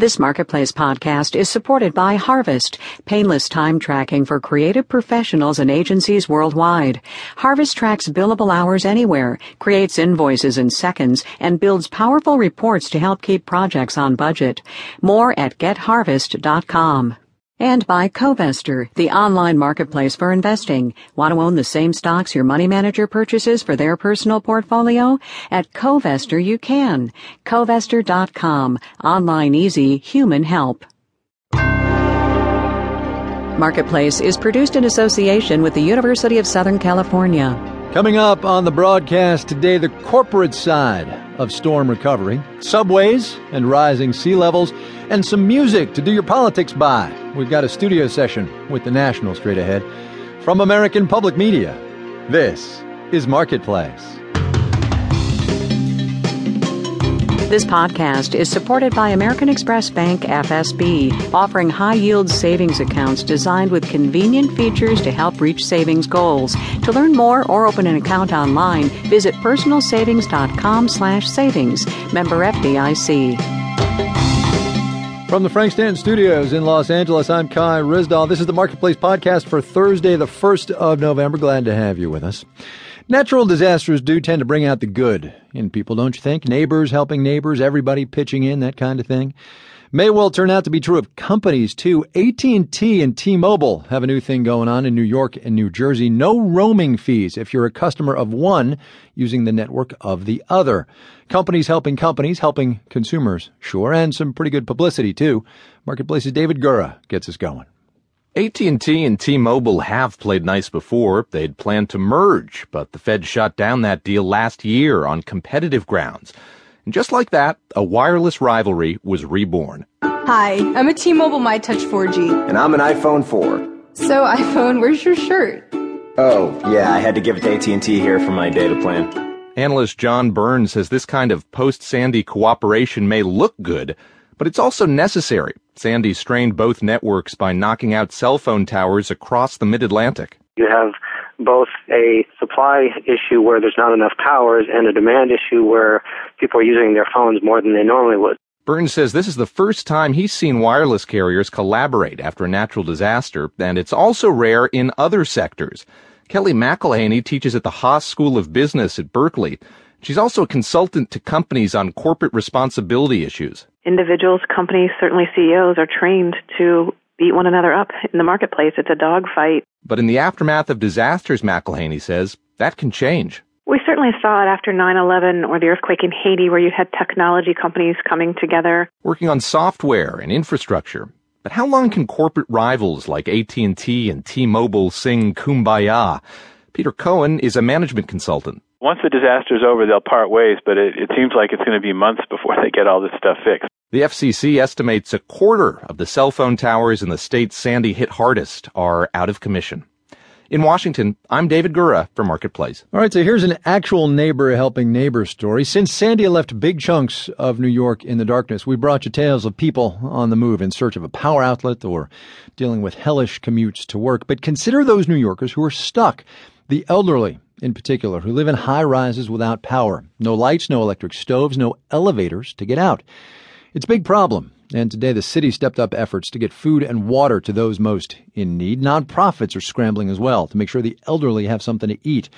This Marketplace podcast is supported by Harvest, painless time tracking for creative professionals and agencies worldwide. Harvest tracks billable hours anywhere, creates invoices in seconds, and builds powerful reports to help keep projects on budget. More at getharvest.com. And by Covestor, the online marketplace for investing. Want to own the same stocks your money manager purchases for their personal portfolio? At Covestor you can. Covestor.com. Online easy, human help. Marketplace is produced in association with the University of Southern California. Coming up on the broadcast today, the corporate side of storm recovery, subways and rising sea levels, and some music to do your politics by. We've got a studio session with the National straight ahead. From American Public Media, this is Marketplace. This podcast is supported by American Express Bank FSB, offering high yield savings accounts designed with convenient features to help reach savings goals. To learn more or open an account online, visit personalsavings.com slash savings. Member FDIC. From the Frank Stanton Studios in Los Angeles, I'm Kai Ryssdal. This is the Marketplace podcast for Thursday, the 1st of November. Glad to have you with us. Natural disasters do tend to bring out the good in people, don't you think? Neighbors helping neighbors, everybody pitching in, that kind of thing. May well turn out to be true of companies too. AT&T and T-Mobile have a new thing going on in New York and New Jersey. No roaming fees if you're a customer of one using the network of the other. Companies helping companies, helping consumers, sure, and some pretty good publicity too. Marketplace's David Gura gets us going. AT&T and T-Mobile have played nice before. They'd planned to merge, but the Fed shut down that deal last year on competitive grounds. And just like that, a wireless rivalry was reborn. Hi, I'm a T-Mobile MyTouch 4G. And I'm an iPhone 4. So iPhone, where's your shirt? Oh, yeah, I had to give it to AT&T here for my data plan. Analyst John Burns says this kind of post-Sandy cooperation may look good, but it's also necessary. Sandy strained both networks by knocking out cell phone towers across the mid-Atlantic. You have both a supply issue where there's not enough towers and a demand issue where people are using their phones more than they normally would. Burns says this is the first time he's seen wireless carriers collaborate after a natural disaster, and it's also rare in other sectors. Kelly McElhaney teaches at the Haas School of Business at Berkeley. She's also a consultant to companies on corporate responsibility issues. Individuals, companies, certainly CEOs are trained to beat one another up in the marketplace. It's a dogfight. But in the aftermath of disasters, McElhaney says, that can change. We certainly saw it after 9-11 or the earthquake in Haiti where you had technology companies coming together. Working on software and infrastructure. But how long can corporate rivals like AT&T and T-Mobile sing kumbaya? Peter Cohen is a management consultant. Once the disaster's over, they'll part ways, but it, it seems like it's going to be months before they get all this stuff fixed. The FCC estimates a quarter of the cell phone towers in the states Sandy hit hardest are out of commission. In Washington, I'm David Gura for Marketplace. All right, so here's an actual neighbor helping neighbor story. Since Sandy left big chunks of New York in the darkness, we brought you tales of people on the move in search of a power outlet or dealing with hellish commutes to work. But consider those New Yorkers who are stuck. The elderly, in particular, who live in high rises without power. No lights, no electric stoves, no elevators to get out. It's a big problem. And today the city stepped up efforts to get food and water to those most in need. Nonprofits are scrambling as well to make sure the elderly have something to eat.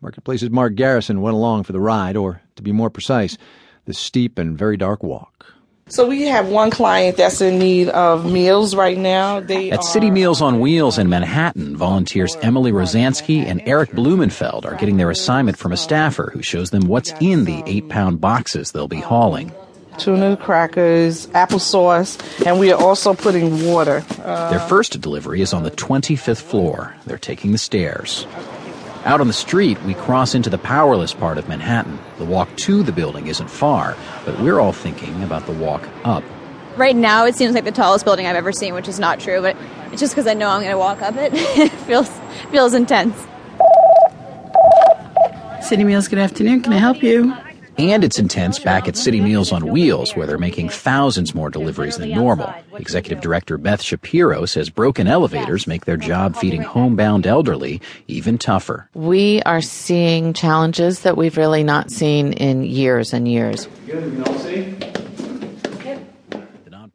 Marketplace's Mark Garrison went along for the ride, or to be more precise, the steep and very dark walk. So we have one client that's in need of meals right now. They At City Meals on Wheels in Manhattan, volunteers Emily Rosansky and Eric Blumenfeld are getting their assignment from a staffer who shows them what's in the eight pound boxes they'll be hauling. Tuna crackers, applesauce, and we are also putting water. Uh, their first delivery is on the 25th floor. They're taking the stairs. Out on the street, we cross into the powerless part of Manhattan. The walk to the building isn't far, but we're all thinking about the walk up. Right now, it seems like the tallest building I've ever seen, which is not true, but it's just because I know I'm going to walk up it. it feels feels intense. City Meals, good afternoon. Can I help you? And it's intense back at City Meals on Wheels, where they're making thousands more deliveries than normal. Executive Director Beth Shapiro says broken elevators make their job feeding homebound elderly even tougher. We are seeing challenges that we've really not seen in years and years.